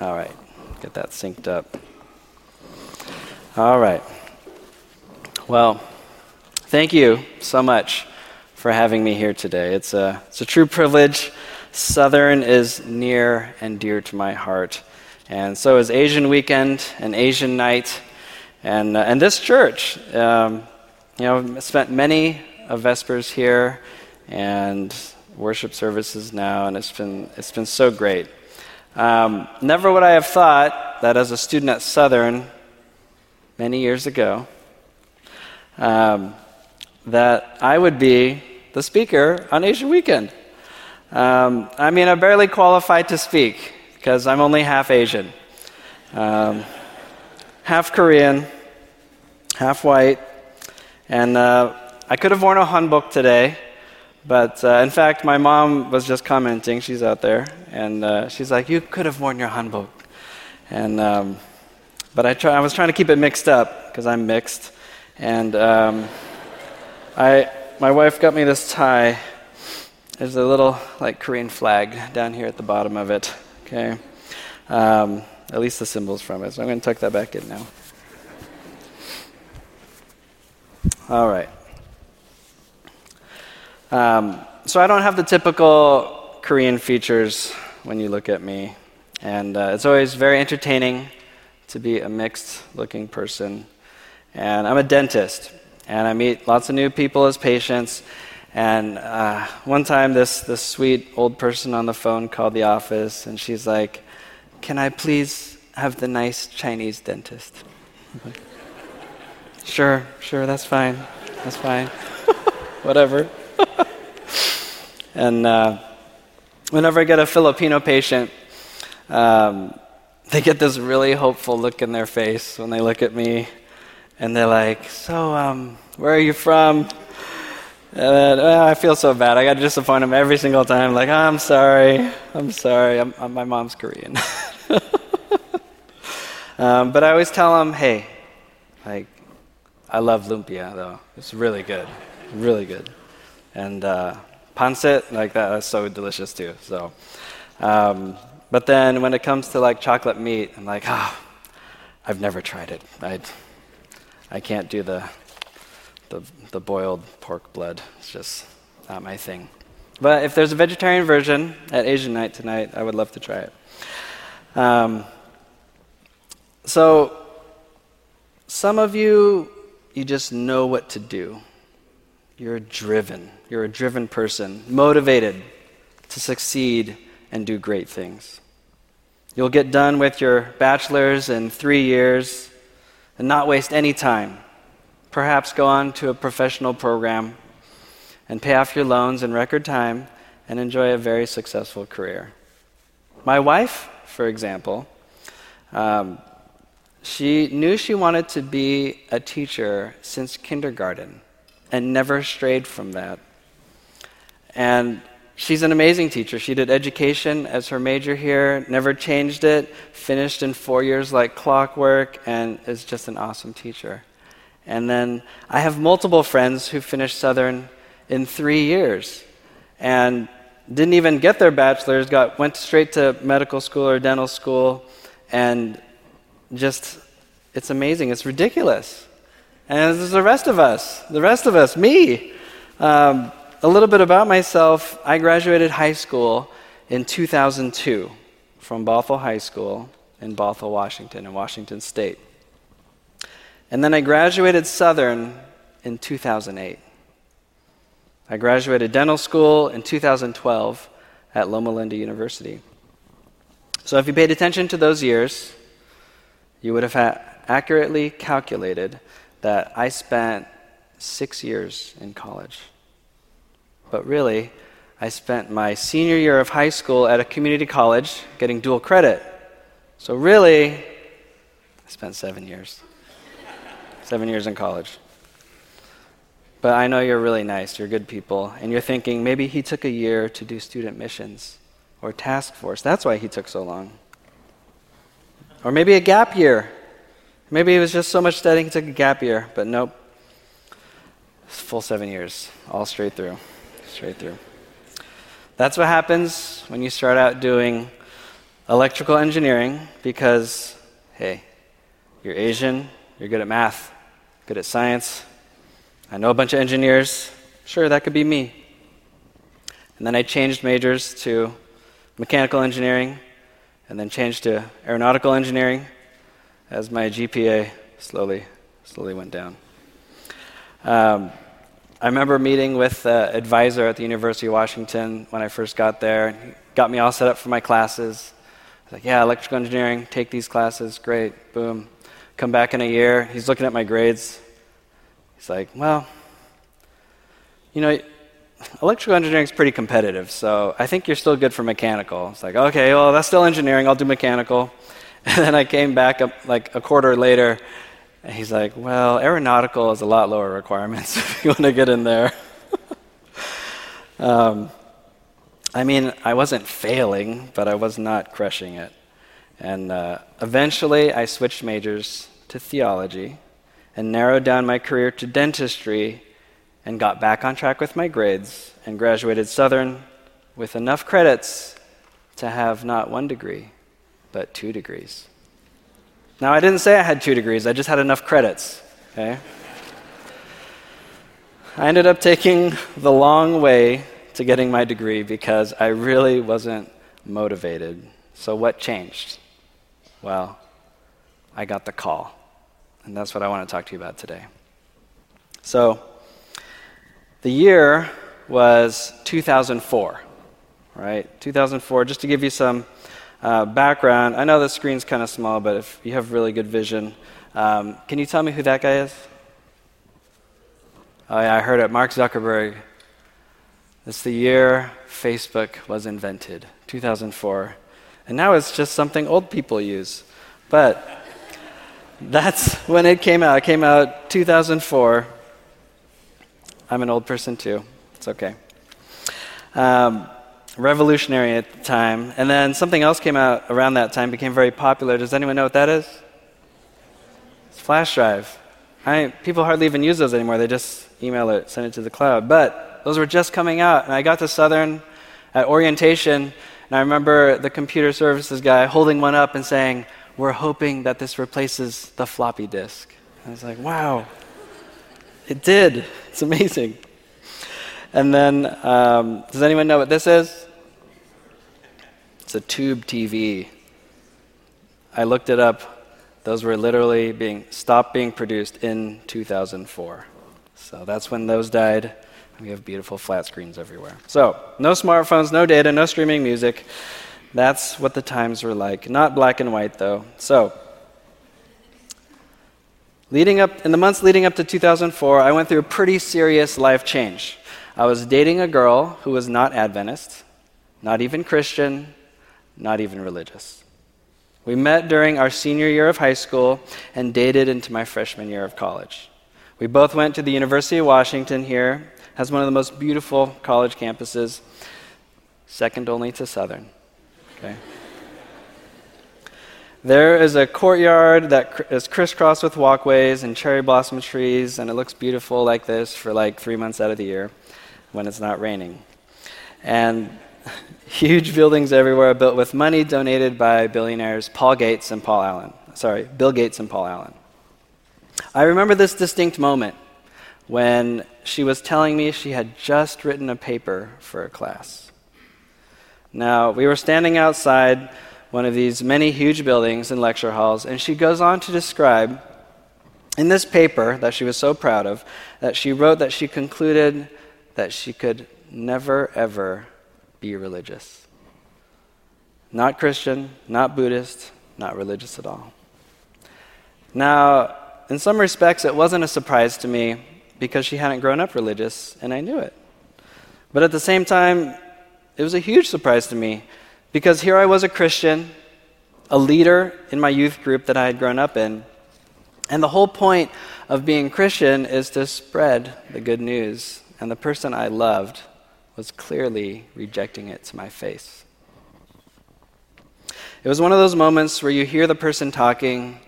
All right, get that synced up. All right. Well, thank you so much for having me here today. It's a, it's a true privilege. Southern is near and dear to my heart. And so is Asian Weekend and Asian Night. And, uh, and this church, um, you know, spent many of Vespers here and worship services now, and it's been, it's been so great. Um, never would I have thought that as a student at Southern many years ago, um, that I would be the speaker on Asian Weekend. Um, I mean, I'm barely qualified to speak because I'm only half Asian, um, half Korean, half white, and uh, I could have worn a hanbok today. But uh, in fact, my mom was just commenting, she's out there, and uh, she's like, You could have worn your hanbok. And, um, but I, try, I was trying to keep it mixed up because I'm mixed. And um, I, my wife got me this tie. There's a little like Korean flag down here at the bottom of it. Okay, um, at least the symbols from it. So I'm going to tuck that back in now. All right. Um, so I don't have the typical Korean features when you look at me, and uh, it's always very entertaining to be a mixed looking person. And I'm a dentist, and I meet lots of new people as patients. And uh, one time, this, this sweet old person on the phone called the office, and she's like, Can I please have the nice Chinese dentist? Sure, sure, that's fine. That's fine. Whatever. And uh, whenever I get a Filipino patient, um, they get this really hopeful look in their face when they look at me, and they're like, "So, um, where are you from?" And uh, I feel so bad. I got to disappoint them every single time. Like, oh, I'm sorry, I'm sorry. I'm, I'm, my mom's Korean. um, but I always tell them, "Hey, like, I love lumpia though. It's really good, really good." And uh, pancit, like that, that's so delicious too. So. Um, but then when it comes to like chocolate meat, I'm like, ah, oh, I've never tried it. I, I can't do the, the, the boiled pork blood. It's just not my thing. But if there's a vegetarian version at Asian night tonight, I would love to try it. Um, so, some of you, you just know what to do. You're driven. You're a driven person, motivated to succeed and do great things. You'll get done with your bachelor's in three years and not waste any time. Perhaps go on to a professional program and pay off your loans in record time and enjoy a very successful career. My wife, for example, um, she knew she wanted to be a teacher since kindergarten and never strayed from that. And She's an amazing teacher. She did education as her major here, never changed it, finished in four years like clockwork, and is just an awesome teacher. And then I have multiple friends who finished Southern in three years and didn't even get their bachelor's, got, went straight to medical school or dental school, and just, it's amazing. It's ridiculous. And there's the rest of us, the rest of us, me. Um, a little bit about myself I graduated high school in 2002 from Bothell High School in Bothell, Washington, in Washington State. And then I graduated Southern in 2008. I graduated dental school in 2012 at Loma Linda University. So if you paid attention to those years, you would have accurately calculated that I spent six years in college but really, I spent my senior year of high school at a community college getting dual credit. So, really, I spent seven years. seven years in college. But I know you're really nice, you're good people, and you're thinking maybe he took a year to do student missions or task force. That's why he took so long. Or maybe a gap year. Maybe it was just so much studying he took a gap year, but nope. Full seven years, all straight through straight through. That's what happens when you start out doing electrical engineering because, hey, you're Asian, you're good at math, good at science. I know a bunch of engineers. Sure, that could be me. And then I changed majors to mechanical engineering and then changed to aeronautical engineering as my GPA slowly, slowly went down. Um, I remember meeting with an advisor at the University of Washington when I first got there. He got me all set up for my classes. I was like, yeah, electrical engineering, take these classes, great, boom. Come back in a year. He's looking at my grades. He's like, well, you know, electrical engineering is pretty competitive, so I think you're still good for mechanical. It's like, okay, well, that's still engineering. I'll do mechanical. And then I came back up like a quarter later, and he's like, well, aeronautical is a lot lower requirements if you want to get in there. um, I mean, I wasn't failing, but I was not crushing it. And uh, eventually, I switched majors to theology and narrowed down my career to dentistry and got back on track with my grades and graduated Southern with enough credits to have not one degree, but two degrees. Now, I didn't say I had two degrees, I just had enough credits, okay? I ended up taking the long way to getting my degree because I really wasn't motivated. So, what changed? Well, I got the call. And that's what I want to talk to you about today. So, the year was 2004, right? 2004, just to give you some uh, background. I know the screen's kind of small, but if you have really good vision, um, can you tell me who that guy is? Oh, yeah, I heard it. Mark Zuckerberg. It's the year Facebook was invented, 2004. And now it's just something old people use. But that's when it came out. It came out 2004. I'm an old person too. It's okay. Um, revolutionary at the time. And then something else came out around that time, became very popular. Does anyone know what that is? It's flash drive. I, people hardly even use those anymore. They just email it, send it to the cloud. But those were just coming out. And I got to Southern at orientation, and I remember the computer services guy holding one up and saying, We're hoping that this replaces the floppy disk. I was like, Wow, it did. It's amazing. And then, um, does anyone know what this is? It's a tube TV. I looked it up. Those were literally being stopped being produced in 2004. So that's when those died. We have beautiful flat screens everywhere. So, no smartphones, no data, no streaming music. That's what the times were like. Not black and white, though. So, Leading up, in the months leading up to 2004, I went through a pretty serious life change. I was dating a girl who was not Adventist, not even Christian, not even religious. We met during our senior year of high school and dated into my freshman year of college. We both went to the University of Washington here, has one of the most beautiful college campuses, second only to Southern. Okay. There is a courtyard that is crisscrossed with walkways and cherry blossom trees, and it looks beautiful like this for like three months out of the year when it's not raining. And huge buildings everywhere built with money donated by billionaires Paul Gates and Paul Allen. Sorry, Bill Gates and Paul Allen. I remember this distinct moment when she was telling me she had just written a paper for a class. Now, we were standing outside one of these many huge buildings and lecture halls, and she goes on to describe in this paper that she was so proud of that she wrote that she concluded that she could never, ever be religious. Not Christian, not Buddhist, not religious at all. Now, in some respects, it wasn't a surprise to me because she hadn't grown up religious, and I knew it. But at the same time, it was a huge surprise to me because here I was a Christian, a leader in my youth group that I had grown up in. And the whole point of being Christian is to spread the good news. And the person I loved was clearly rejecting it to my face. It was one of those moments where you hear the person talking,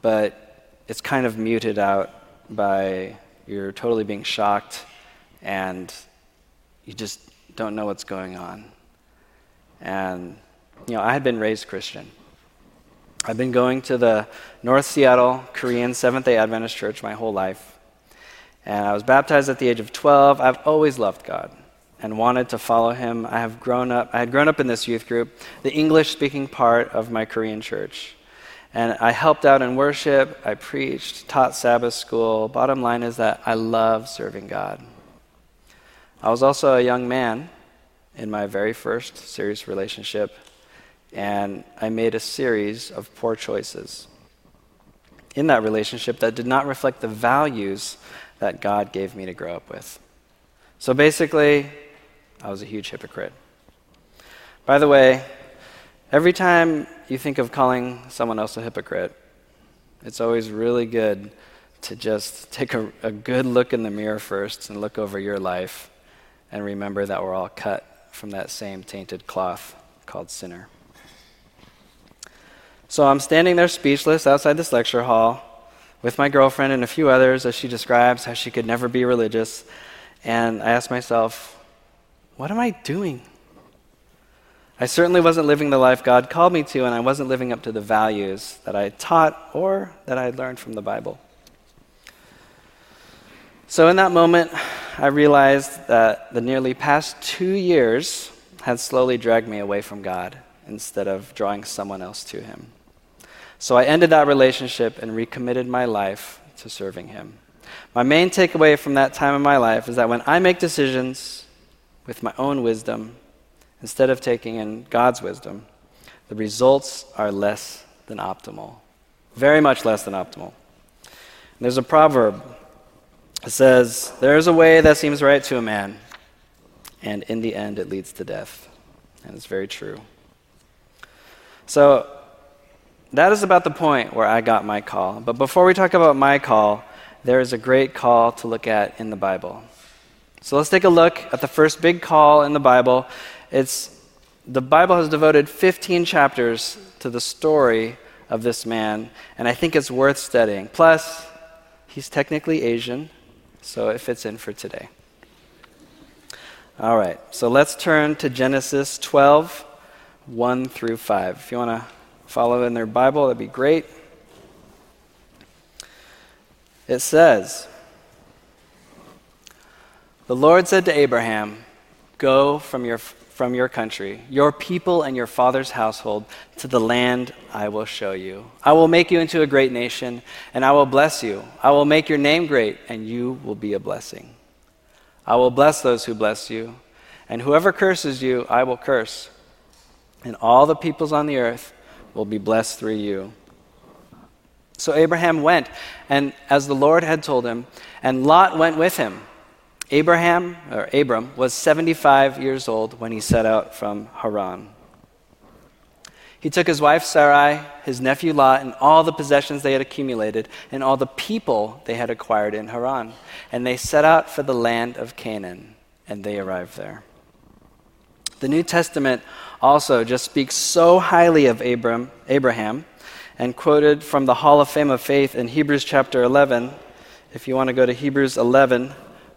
but it's kind of muted out by you're totally being shocked and you just don't know what's going on. And you know, I had been raised Christian. I've been going to the North Seattle Korean Seventh day Adventist Church my whole life. And I was baptized at the age of 12. I've always loved God and wanted to follow him. I have grown up I had grown up in this youth group, the English speaking part of my Korean church. And I helped out in worship, I preached, taught Sabbath school. Bottom line is that I love serving God. I was also a young man in my very first serious relationship and I made a series of poor choices in that relationship that did not reflect the values that God gave me to grow up with. So basically, I was a huge hypocrite. By the way, every time you think of calling someone else a hypocrite, it's always really good to just take a, a good look in the mirror first and look over your life and remember that we're all cut from that same tainted cloth called sinner. So I'm standing there speechless outside this lecture hall with my girlfriend and a few others as she describes how she could never be religious. And I ask myself, what am I doing? I certainly wasn't living the life God called me to, and I wasn't living up to the values that I taught or that I learned from the Bible. So, in that moment, I realized that the nearly past two years had slowly dragged me away from God instead of drawing someone else to Him. So I ended that relationship and recommitted my life to serving Him. My main takeaway from that time in my life is that when I make decisions with my own wisdom, instead of taking in God's wisdom, the results are less than optimal. Very much less than optimal. There's a proverb. that says, There is a way that seems right to a man, and in the end it leads to death. And it's very true. So, that is about the point where I got my call. But before we talk about my call, there is a great call to look at in the Bible. So let's take a look at the first big call in the Bible. It's the Bible has devoted 15 chapters to the story of this man, and I think it's worth studying. Plus, he's technically Asian, so it fits in for today. All right, so let's turn to Genesis 12, 1 through 5. If you want to follow in their Bible, that'd be great. It says, The Lord said to Abraham, Go from your, from your country, your people, and your father's household to the land I will show you. I will make you into a great nation, and I will bless you. I will make your name great, and you will be a blessing. I will bless those who bless you, and whoever curses you, I will curse. And all the peoples on the earth will be blessed through you. So Abraham went, and as the Lord had told him, and Lot went with him. Abraham, or Abram, was 75 years old when he set out from Haran. He took his wife Sarai, his nephew Lot, and all the possessions they had accumulated, and all the people they had acquired in Haran. And they set out for the land of Canaan, and they arrived there. The New Testament also just speaks so highly of Abram, Abraham and quoted from the Hall of Fame of Faith in Hebrews chapter 11. If you want to go to Hebrews 11,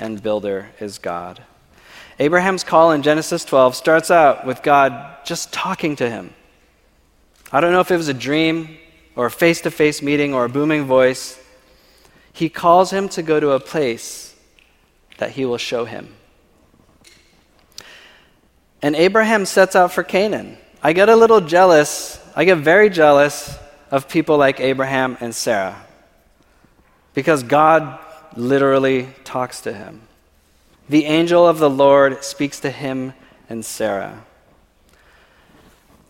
and builder is God. Abraham's call in Genesis 12 starts out with God just talking to him. I don't know if it was a dream or a face to face meeting or a booming voice. He calls him to go to a place that he will show him. And Abraham sets out for Canaan. I get a little jealous. I get very jealous of people like Abraham and Sarah because God literally talks to him. The angel of the Lord speaks to him and Sarah.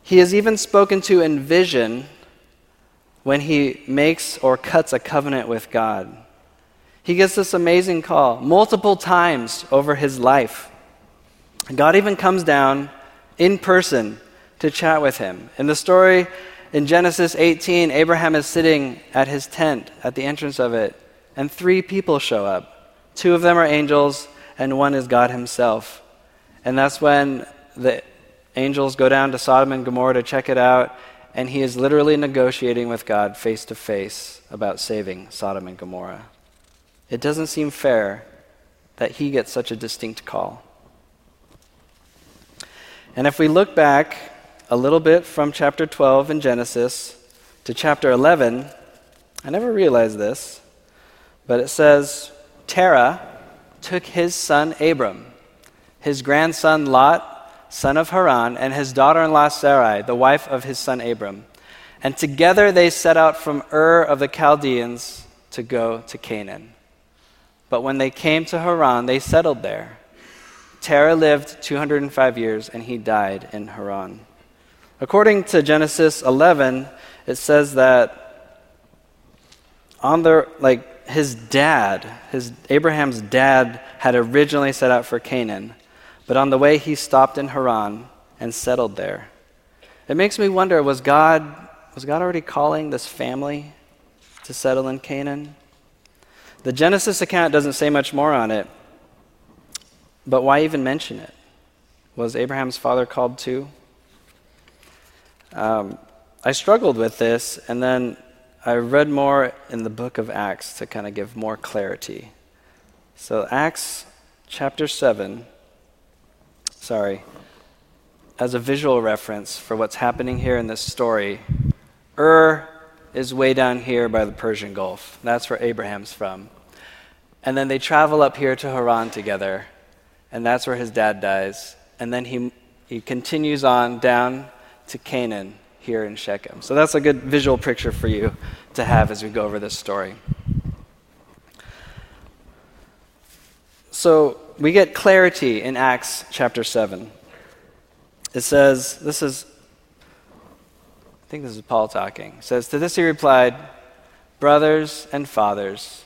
He is even spoken to in vision when he makes or cuts a covenant with God. He gets this amazing call multiple times over his life. God even comes down in person to chat with him. In the story in Genesis 18, Abraham is sitting at his tent at the entrance of it, and three people show up. Two of them are angels, and one is God himself. And that's when the angels go down to Sodom and Gomorrah to check it out, and he is literally negotiating with God face to face about saving Sodom and Gomorrah. It doesn't seem fair that he gets such a distinct call. And if we look back a little bit from chapter 12 in Genesis to chapter 11, I never realized this, but it says Terah took his son Abram, his grandson Lot, son of Haran, and his daughter in law Sarai, the wife of his son Abram. And together they set out from Ur of the Chaldeans to go to Canaan. But when they came to Haran, they settled there. Terah lived 205 years, and he died in Haran. According to Genesis 11, it says that on the like his dad, his Abraham's dad had originally set out for Canaan, but on the way, he stopped in Haran and settled there. It makes me wonder was God, was God already calling this family to settle in Canaan? The Genesis account doesn't say much more on it, but why even mention it? Was Abraham's father called too? Um, I struggled with this, and then I read more in the book of Acts to kind of give more clarity. So, Acts chapter 7 sorry, as a visual reference for what's happening here in this story, Ur is way down here by the Persian Gulf. That's where Abraham's from. And then they travel up here to Haran together, and that's where his dad dies. And then he, he continues on down to Canaan here in Shechem. So that's a good visual picture for you to have as we go over this story. So we get clarity in Acts chapter 7. It says, this is, I think this is Paul talking. It says, To this he replied, Brothers and fathers.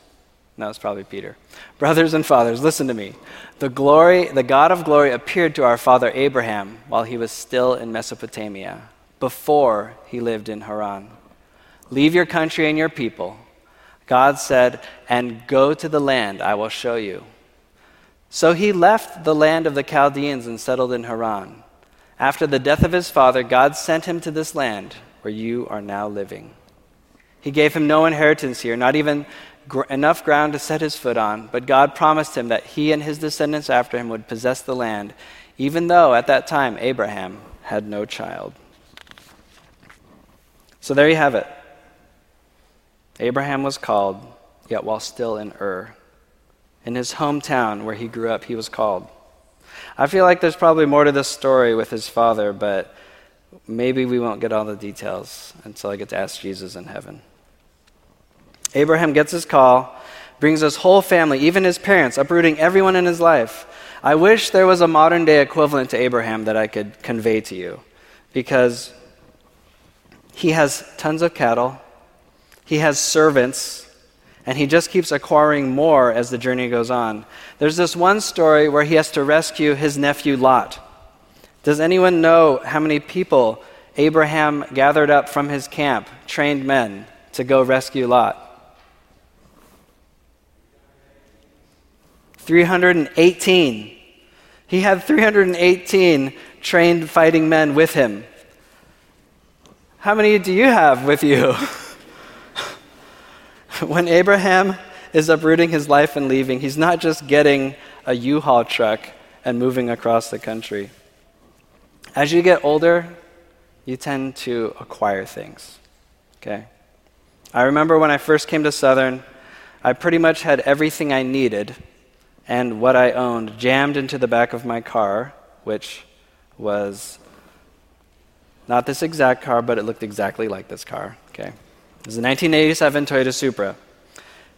No, it's probably Peter. Brothers and fathers, listen to me. The glory, the God of glory appeared to our father Abraham while he was still in Mesopotamia, before he lived in Haran. Leave your country and your people. God said, and go to the land I will show you. So he left the land of the Chaldeans and settled in Haran. After the death of his father, God sent him to this land where you are now living. He gave him no inheritance here, not even gr- enough ground to set his foot on, but God promised him that he and his descendants after him would possess the land, even though at that time Abraham had no child. So there you have it. Abraham was called, yet while still in Ur in his hometown where he grew up, he was called. I feel like there's probably more to this story with his father, but maybe we won't get all the details until I get to ask Jesus in heaven. Abraham gets his call, brings his whole family, even his parents, uprooting everyone in his life. I wish there was a modern day equivalent to Abraham that I could convey to you because he has tons of cattle, he has servants and he just keeps acquiring more as the journey goes on. There's this one story where he has to rescue his nephew Lot. Does anyone know how many people Abraham gathered up from his camp, trained men, to go rescue Lot? 318. He had 318 trained fighting men with him. How many do you have with you? when Abraham is uprooting his life and leaving, he's not just getting a U Haul truck and moving across the country. As you get older, you tend to acquire things. Okay? I remember when I first came to Southern, I pretty much had everything I needed and what I owned jammed into the back of my car, which was not this exact car, but it looked exactly like this car. Okay? It was a 1987 Toyota Supra.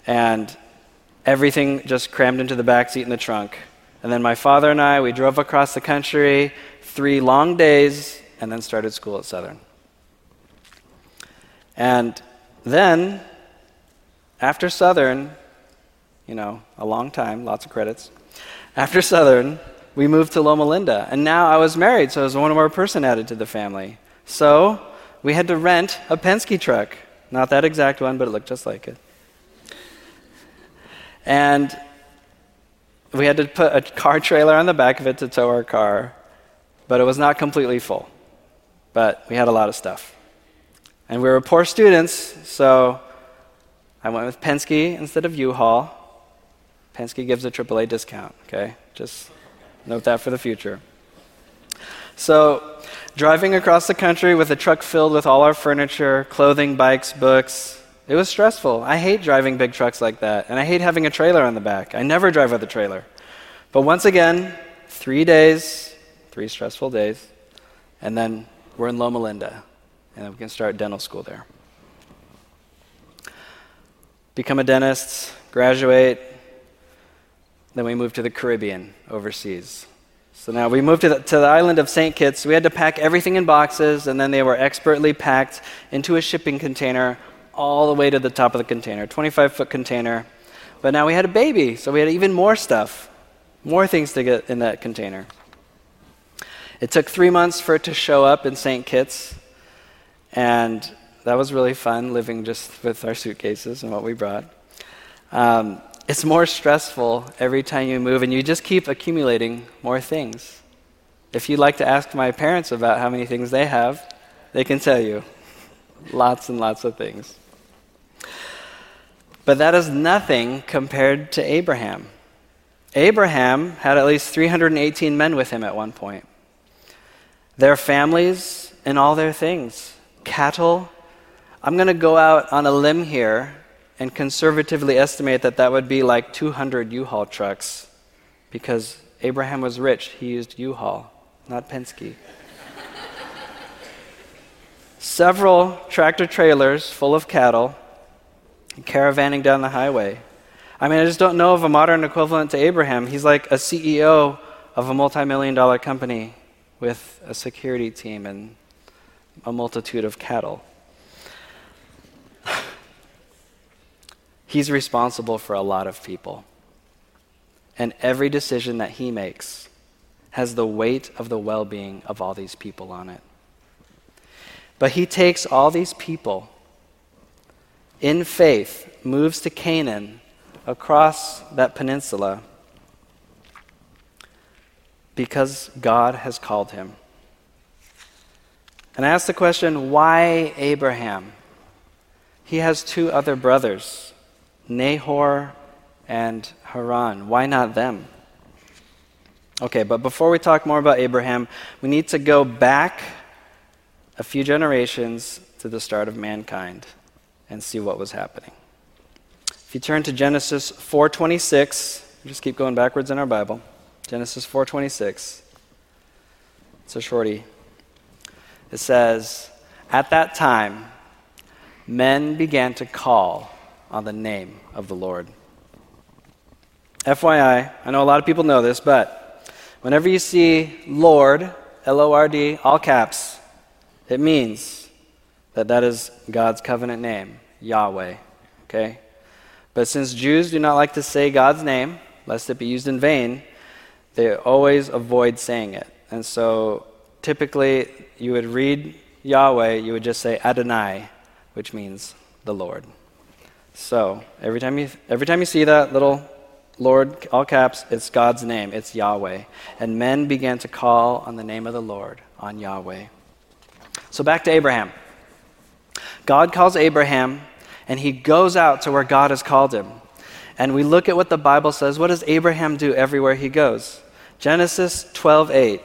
And everything just crammed into the back seat in the trunk. And then my father and I, we drove across the country three long days and then started school at Southern. And then, after Southern, you know, a long time, lots of credits. After Southern, we moved to Loma Linda. And now I was married, so I was one more person added to the family. So we had to rent a Penske truck. Not that exact one, but it looked just like it. And we had to put a car trailer on the back of it to tow our car, but it was not completely full. But we had a lot of stuff. And we were poor students, so I went with Penske instead of U-Haul. Penske gives a AAA discount, okay? Just note that for the future. So, driving across the country with a truck filled with all our furniture, clothing, bikes, books, it was stressful. I hate driving big trucks like that, and I hate having a trailer on the back. I never drive with a trailer. But once again, three days, three stressful days, and then we're in Loma Linda, and we can start dental school there. Become a dentist, graduate, then we moved to the Caribbean overseas. So now we moved to the, to the island of St. Kitts. We had to pack everything in boxes, and then they were expertly packed into a shipping container all the way to the top of the container, 25 foot container. But now we had a baby, so we had even more stuff, more things to get in that container. It took three months for it to show up in St. Kitts, and that was really fun living just with our suitcases and what we brought. Um, it's more stressful every time you move, and you just keep accumulating more things. If you'd like to ask my parents about how many things they have, they can tell you lots and lots of things. But that is nothing compared to Abraham. Abraham had at least 318 men with him at one point. Their families and all their things, cattle. I'm going to go out on a limb here and conservatively estimate that that would be like 200 U Haul trucks because Abraham was rich. He used U Haul, not Penske. Several tractor trailers full of cattle caravanning down the highway. I mean, I just don't know of a modern equivalent to Abraham. He's like a CEO of a multi million dollar company with a security team and a multitude of cattle. He's responsible for a lot of people. And every decision that he makes has the weight of the well being of all these people on it. But he takes all these people in faith, moves to Canaan across that peninsula because God has called him. And I ask the question why Abraham? He has two other brothers, Nahor and Haran. Why not them? Okay, but before we talk more about Abraham, we need to go back a few generations to the start of mankind and see what was happening. If you turn to Genesis 4:26, just keep going backwards in our Bible. Genesis 4:26. It's a shorty. It says, "At that time men began to call on the name of the Lord." FYI, I know a lot of people know this, but whenever you see Lord, L O R D, all caps, it means that that is God's covenant name, Yahweh. Okay? But since Jews do not like to say God's name, lest it be used in vain, they always avoid saying it. And so typically you would read Yahweh, you would just say Adonai, which means the Lord. So every time you every time you see that little Lord, all caps, it's God's name, it's Yahweh. And men began to call on the name of the Lord, on Yahweh. So back to Abraham. God calls Abraham, and he goes out to where God has called him. And we look at what the Bible says. What does Abraham do everywhere he goes? Genesis 12:8.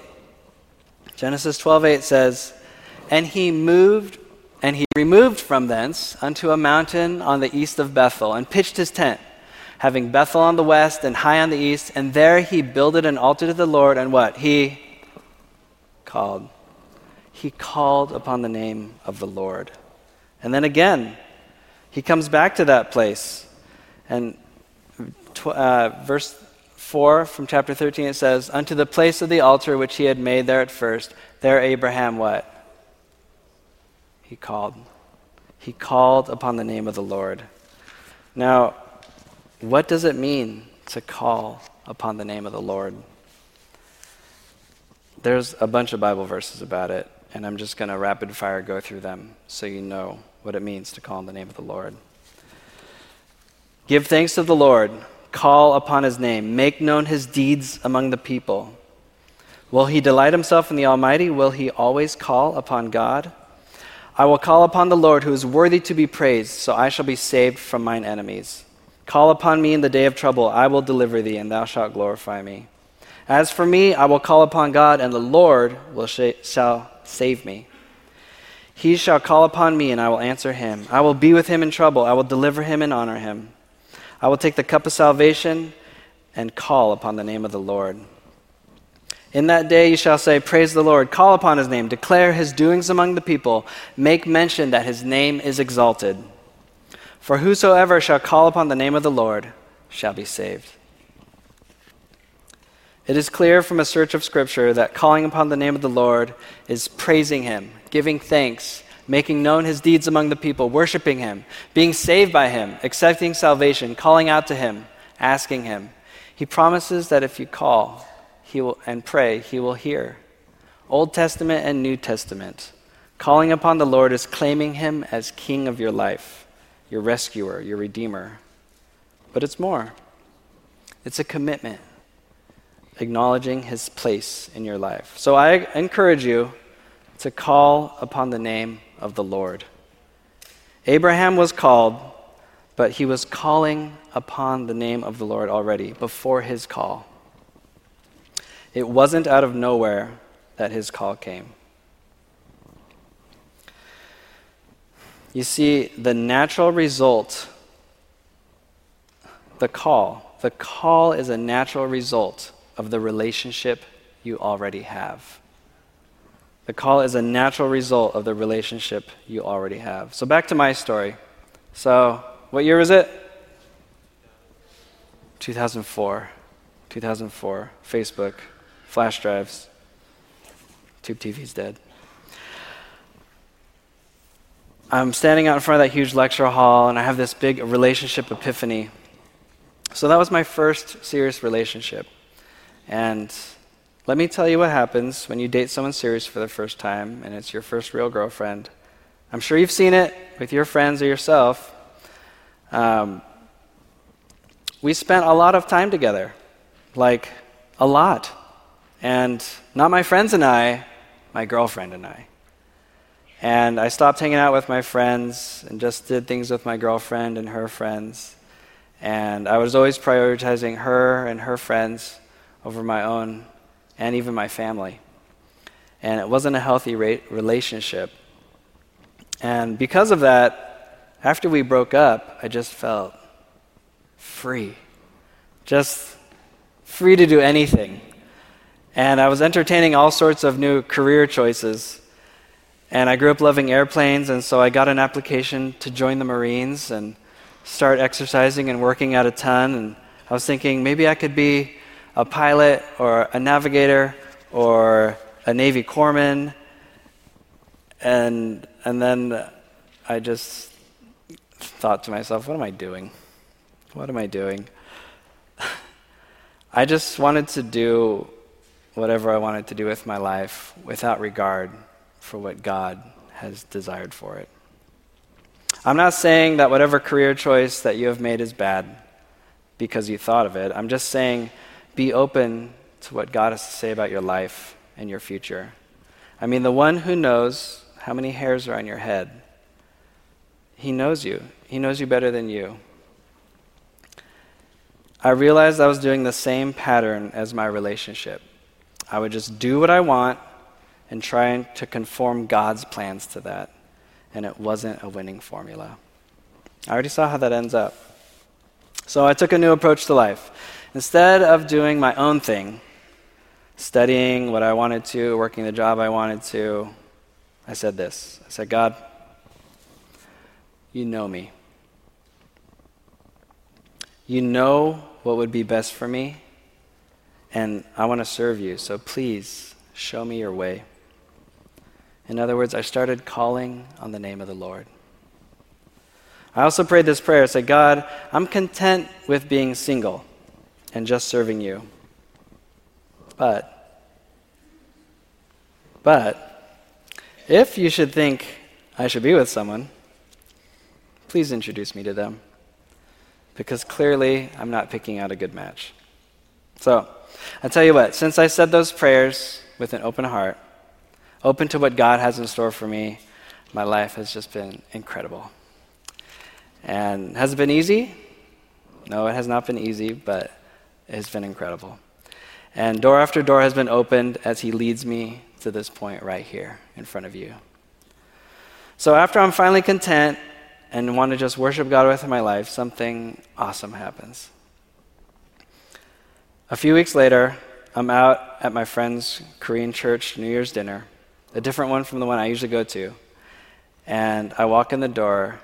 Genesis 12:8 says, "And he moved and he removed from thence unto a mountain on the east of Bethel and pitched his tent, having Bethel on the west and Hai on the east, and there he builded an altar to the Lord and what? He called he called upon the name of the Lord. And then again, he comes back to that place. And uh, verse 4 from chapter 13 it says, Unto the place of the altar which he had made there at first, there Abraham what? He called. He called upon the name of the Lord. Now, what does it mean to call upon the name of the Lord? there's a bunch of Bible verses about it, and I'm just going to rapid fire go through them so you know what it means to call on the name of the Lord. Give thanks to the Lord, call upon his name, make known his deeds among the people. Will he delight himself in the Almighty? Will he always call upon God? I will call upon the Lord who is worthy to be praised, so I shall be saved from mine enemies. Call upon me in the day of trouble, I will deliver thee, and thou shalt glorify me. As for me, I will call upon God, and the Lord will sh- shall save me. He shall call upon me, and I will answer him. I will be with him in trouble. I will deliver him and honor him. I will take the cup of salvation and call upon the name of the Lord. In that day you shall say, Praise the Lord, call upon his name, declare his doings among the people, make mention that his name is exalted. For whosoever shall call upon the name of the Lord shall be saved. It is clear from a search of Scripture that calling upon the name of the Lord is praising Him, giving thanks, making known His deeds among the people, worshiping Him, being saved by Him, accepting salvation, calling out to Him, asking Him. He promises that if you call he will, and pray, He will hear. Old Testament and New Testament. Calling upon the Lord is claiming Him as King of your life, your rescuer, your Redeemer. But it's more, it's a commitment acknowledging his place in your life. So I encourage you to call upon the name of the Lord. Abraham was called, but he was calling upon the name of the Lord already before his call. It wasn't out of nowhere that his call came. You see, the natural result, the call, the call is a natural result of the relationship you already have. The call is a natural result of the relationship you already have. So, back to my story. So, what year was it? 2004. 2004. Facebook. Flash drives. Tube TV's dead. I'm standing out in front of that huge lecture hall, and I have this big relationship epiphany. So, that was my first serious relationship. And let me tell you what happens when you date someone serious for the first time and it's your first real girlfriend. I'm sure you've seen it with your friends or yourself. Um, we spent a lot of time together, like a lot. And not my friends and I, my girlfriend and I. And I stopped hanging out with my friends and just did things with my girlfriend and her friends. And I was always prioritizing her and her friends over my own and even my family. And it wasn't a healthy relationship. And because of that, after we broke up, I just felt free. Just free to do anything. And I was entertaining all sorts of new career choices. And I grew up loving airplanes, and so I got an application to join the Marines and start exercising and working out a ton. And I was thinking maybe I could be a pilot or a navigator or a Navy corpsman. And, and then I just thought to myself, what am I doing? What am I doing? I just wanted to do whatever I wanted to do with my life without regard for what God has desired for it. I'm not saying that whatever career choice that you have made is bad because you thought of it. I'm just saying be open to what God has to say about your life and your future. I mean, the one who knows how many hairs are on your head, he knows you. He knows you better than you. I realized I was doing the same pattern as my relationship. I would just do what I want and try to conform God's plans to that. And it wasn't a winning formula. I already saw how that ends up. So I took a new approach to life. Instead of doing my own thing, studying what I wanted to, working the job I wanted to, I said this I said, God, you know me. You know what would be best for me, and I want to serve you, so please show me your way. In other words, I started calling on the name of the Lord. I also prayed this prayer. I said, God, I'm content with being single and just serving you. But But if you should think I should be with someone, please introduce me to them. Because clearly I'm not picking out a good match. So, I tell you what, since I said those prayers with an open heart, open to what God has in store for me, my life has just been incredible. And has it been easy? No, it has not been easy, but it has been incredible. And door after door has been opened as He leads me to this point right here in front of you. So after I'm finally content and want to just worship God with my life, something awesome happens. A few weeks later, I'm out at my friend's Korean church New Year's dinner, a different one from the one I usually go to. And I walk in the door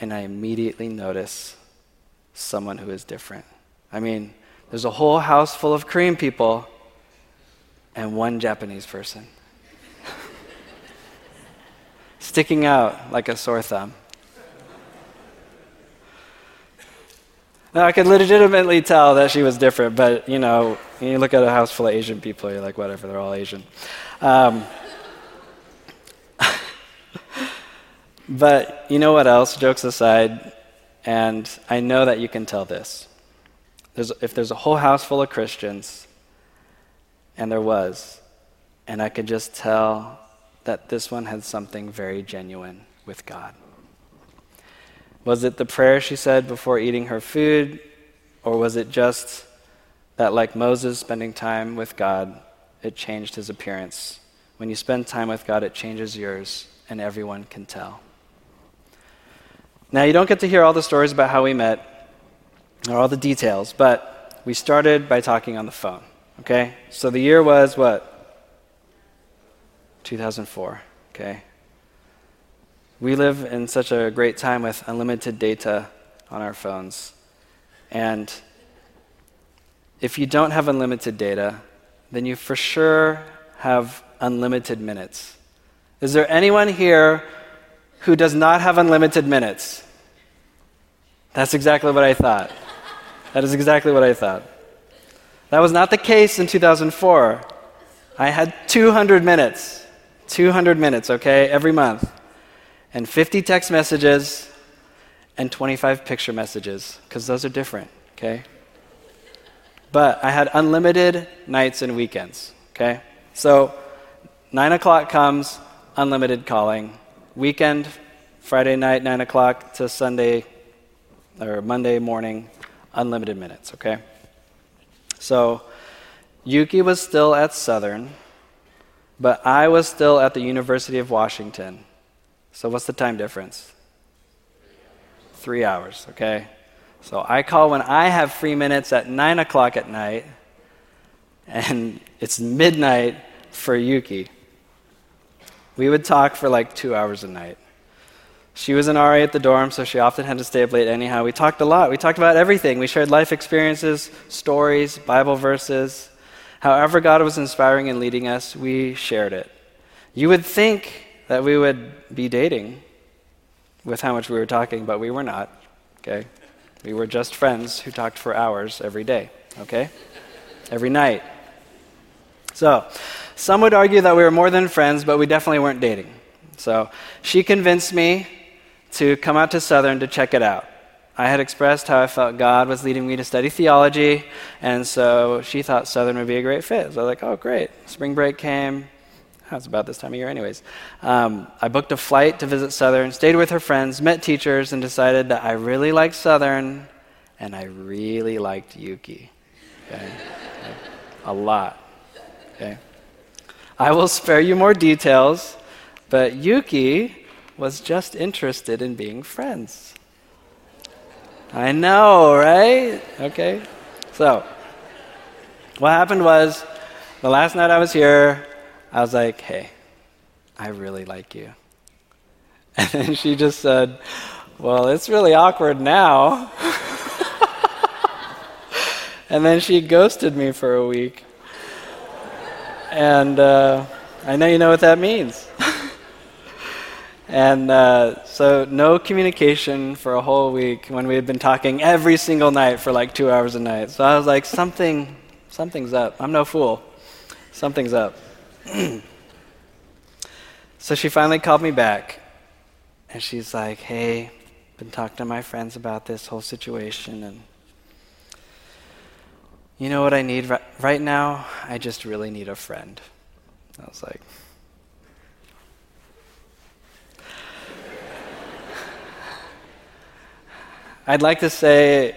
and I immediately notice someone who is different. I mean, there's a whole house full of Korean people and one Japanese person. Sticking out like a sore thumb. Now, I could legitimately tell that she was different, but you know, you look at a house full of Asian people, you're like, whatever, they're all Asian. Um, but you know what else? Jokes aside, and I know that you can tell this. There's, if there's a whole house full of Christians, and there was, and I could just tell that this one had something very genuine with God. Was it the prayer she said before eating her food? Or was it just that, like Moses spending time with God, it changed his appearance? When you spend time with God, it changes yours, and everyone can tell. Now, you don't get to hear all the stories about how we met or all the details, but we started by talking on the phone, okay? So the year was what? 2004, okay? We live in such a great time with unlimited data on our phones. And if you don't have unlimited data, then you for sure have unlimited minutes. Is there anyone here who does not have unlimited minutes? That's exactly what I thought. That is exactly what I thought. That was not the case in 2004. I had 200 minutes. 200 minutes, okay, every month and 50 text messages and 25 picture messages, because those are different, okay? But I had unlimited nights and weekends, okay? So 9 o'clock comes, unlimited calling. Weekend, Friday night, 9 o'clock to Sunday or Monday morning, unlimited minutes, okay? So Yuki was still at Southern, but I was still at the University of Washington. So, what's the time difference? Three hours, okay? So, I call when I have free minutes at 9 o'clock at night, and it's midnight for Yuki. We would talk for like two hours a night. She was an RA at the dorm, so she often had to stay up late anyhow. We talked a lot. We talked about everything. We shared life experiences, stories, Bible verses. However, God was inspiring and leading us, we shared it. You would think that we would be dating with how much we were talking, but we were not, okay? We were just friends who talked for hours every day, okay? Every night. So, some would argue that we were more than friends, but we definitely weren't dating. So, she convinced me to come out to Southern to check it out. I had expressed how I felt God was leading me to study theology, and so she thought Southern would be a great fit. So I was like, oh, great. Spring break came, it's about this time of year, anyways. Um, I booked a flight to visit Southern, stayed with her friends, met teachers, and decided that I really liked Southern and I really liked Yuki. Okay? a lot. Okay? I will spare you more details, but Yuki was just interested in being friends. I know, right? Okay. So, what happened was the last night I was here, I was like, hey, I really like you. And then she just said, well, it's really awkward now. and then she ghosted me for a week. And uh, I know you know what that means. and uh, so, no communication for a whole week when we had been talking every single night for like two hours a night. So I was like, something, something's up. I'm no fool. Something's up. So she finally called me back. And she's like, hey, been talking to my friends about this whole situation. And you know what I need right, right now? I just really need a friend. I was like, I'd like to say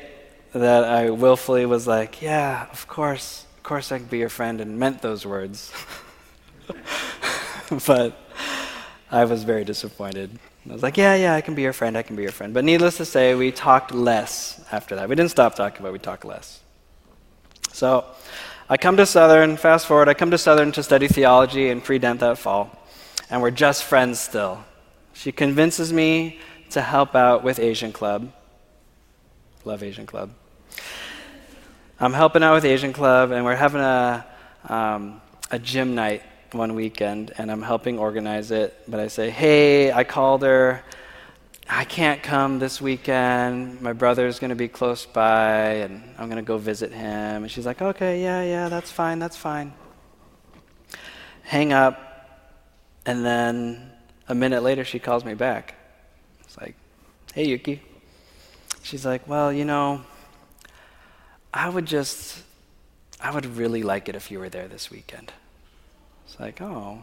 that I willfully was like, yeah, of course, of course I can be your friend, and meant those words. but I was very disappointed. I was like, yeah, yeah, I can be your friend, I can be your friend. But needless to say, we talked less after that. We didn't stop talking, but we talked less. So I come to Southern, fast forward, I come to Southern to study theology and pre dent that fall, and we're just friends still. She convinces me to help out with Asian Club. Love Asian Club. I'm helping out with Asian Club, and we're having a, um, a gym night one weekend, and I'm helping organize it. But I say, hey, I called her. I can't come this weekend. My brother's going to be close by, and I'm going to go visit him. And she's like, okay, yeah, yeah, that's fine, that's fine. Hang up, and then a minute later, she calls me back. It's like, hey, Yuki. She's like, Well, you know, I would just, I would really like it if you were there this weekend. It's like, Oh,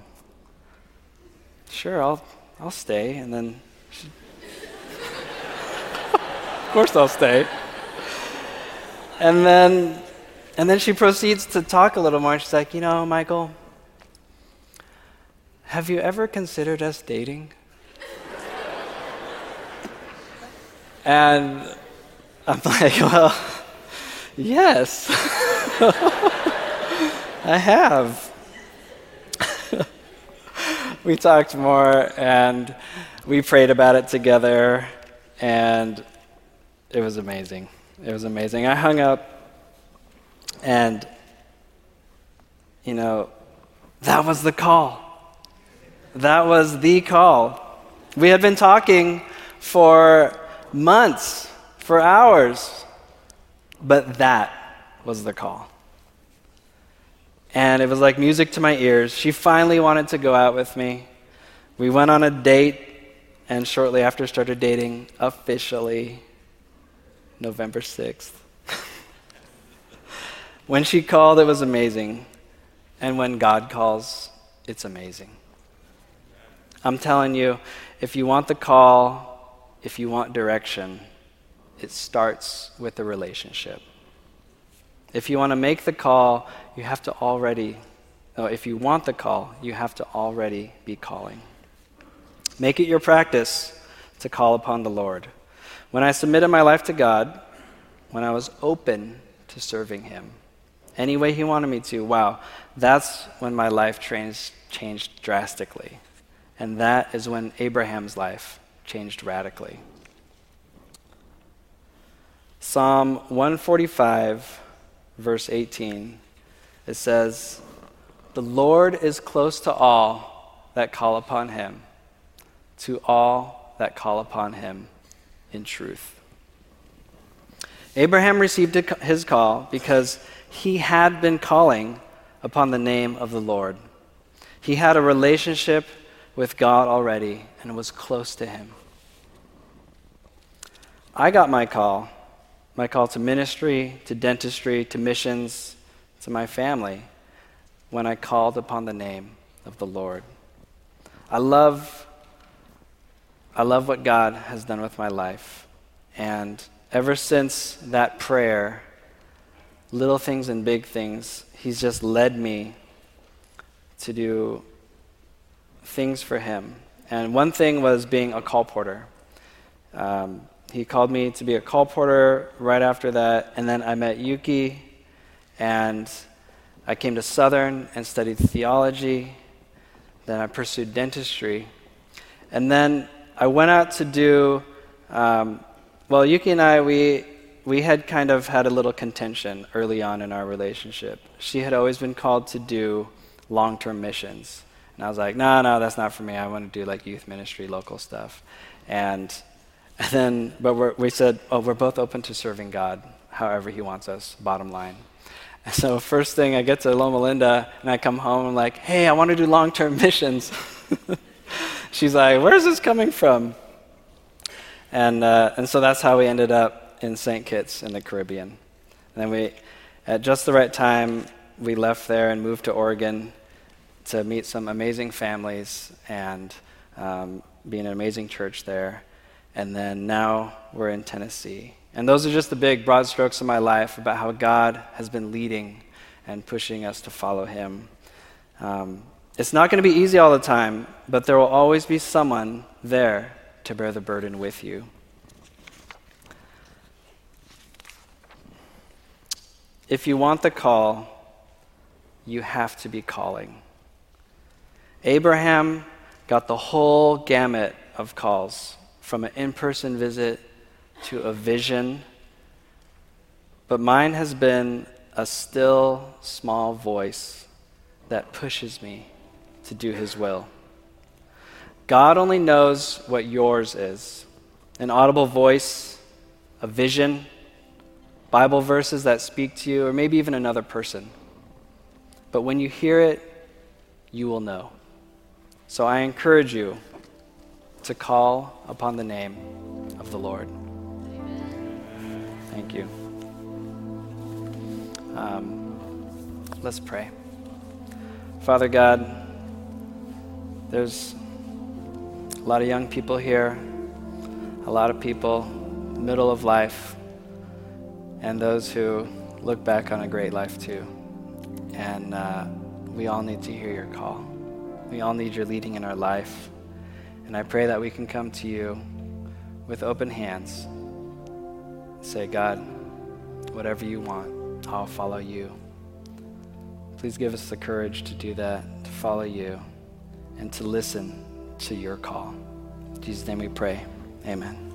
sure, I'll, I'll stay. And then, she, of course, I'll stay. And then, and then she proceeds to talk a little more. She's like, You know, Michael, have you ever considered us dating? And I'm like, well, yes, I have. We talked more and we prayed about it together, and it was amazing. It was amazing. I hung up, and, you know, that was the call. That was the call. We had been talking for months, for hours. But that was the call. And it was like music to my ears. She finally wanted to go out with me. We went on a date, and shortly after started dating officially November 6th. when she called, it was amazing. And when God calls, it's amazing. I'm telling you, if you want the call, if you want direction, it starts with the relationship. If you want to make the call, you have to already, no, if you want the call, you have to already be calling. Make it your practice to call upon the Lord. When I submitted my life to God, when I was open to serving Him, any way He wanted me to, wow, that's when my life changed, changed drastically. And that is when Abraham's life changed radically. Psalm 145, verse 18, it says, The Lord is close to all that call upon him, to all that call upon him in truth. Abraham received his call because he had been calling upon the name of the Lord. He had a relationship with God already and was close to him. I got my call, my call to ministry, to dentistry, to missions, to my family, when I called upon the name of the Lord. I love, I love what God has done with my life. And ever since that prayer, little things and big things, He's just led me to do things for Him. And one thing was being a colporteur. Um, he called me to be a colporteur right after that. And then I met Yuki, and I came to Southern and studied theology. Then I pursued dentistry. And then I went out to do, um, well, Yuki and I, we, we had kind of had a little contention early on in our relationship. She had always been called to do long term missions. And I was like, no, no, that's not for me. I want to do like youth ministry, local stuff. And and then, but we said, oh, we're both open to serving God however He wants us, bottom line. And so, first thing, I get to Loma Linda and I come home, and I'm like, hey, I want to do long term missions. she's like, where's this coming from? And, uh, and so that's how we ended up in St. Kitts in the Caribbean. And then we, at just the right time, we left there and moved to Oregon to meet some amazing families and um, be in an amazing church there. And then now we're in Tennessee. And those are just the big, broad strokes of my life about how God has been leading and pushing us to follow Him. Um, it's not going to be easy all the time, but there will always be someone there to bear the burden with you. If you want the call, you have to be calling. Abraham got the whole gamut of calls from an in person visit to a vision. But mine has been a still small voice that pushes me to do his will. God only knows what yours is an audible voice, a vision, Bible verses that speak to you, or maybe even another person. But when you hear it, you will know. So I encourage you to call upon the name of the Lord. Amen. Thank you. Um, let's pray. Father God, there's a lot of young people here, a lot of people middle of life, and those who look back on a great life too. And uh, we all need to hear your call. We all need your leading in our life. And I pray that we can come to you with open hands. Say, God, whatever you want, I'll follow you. Please give us the courage to do that, to follow you, and to listen to your call. In Jesus' name we pray. Amen.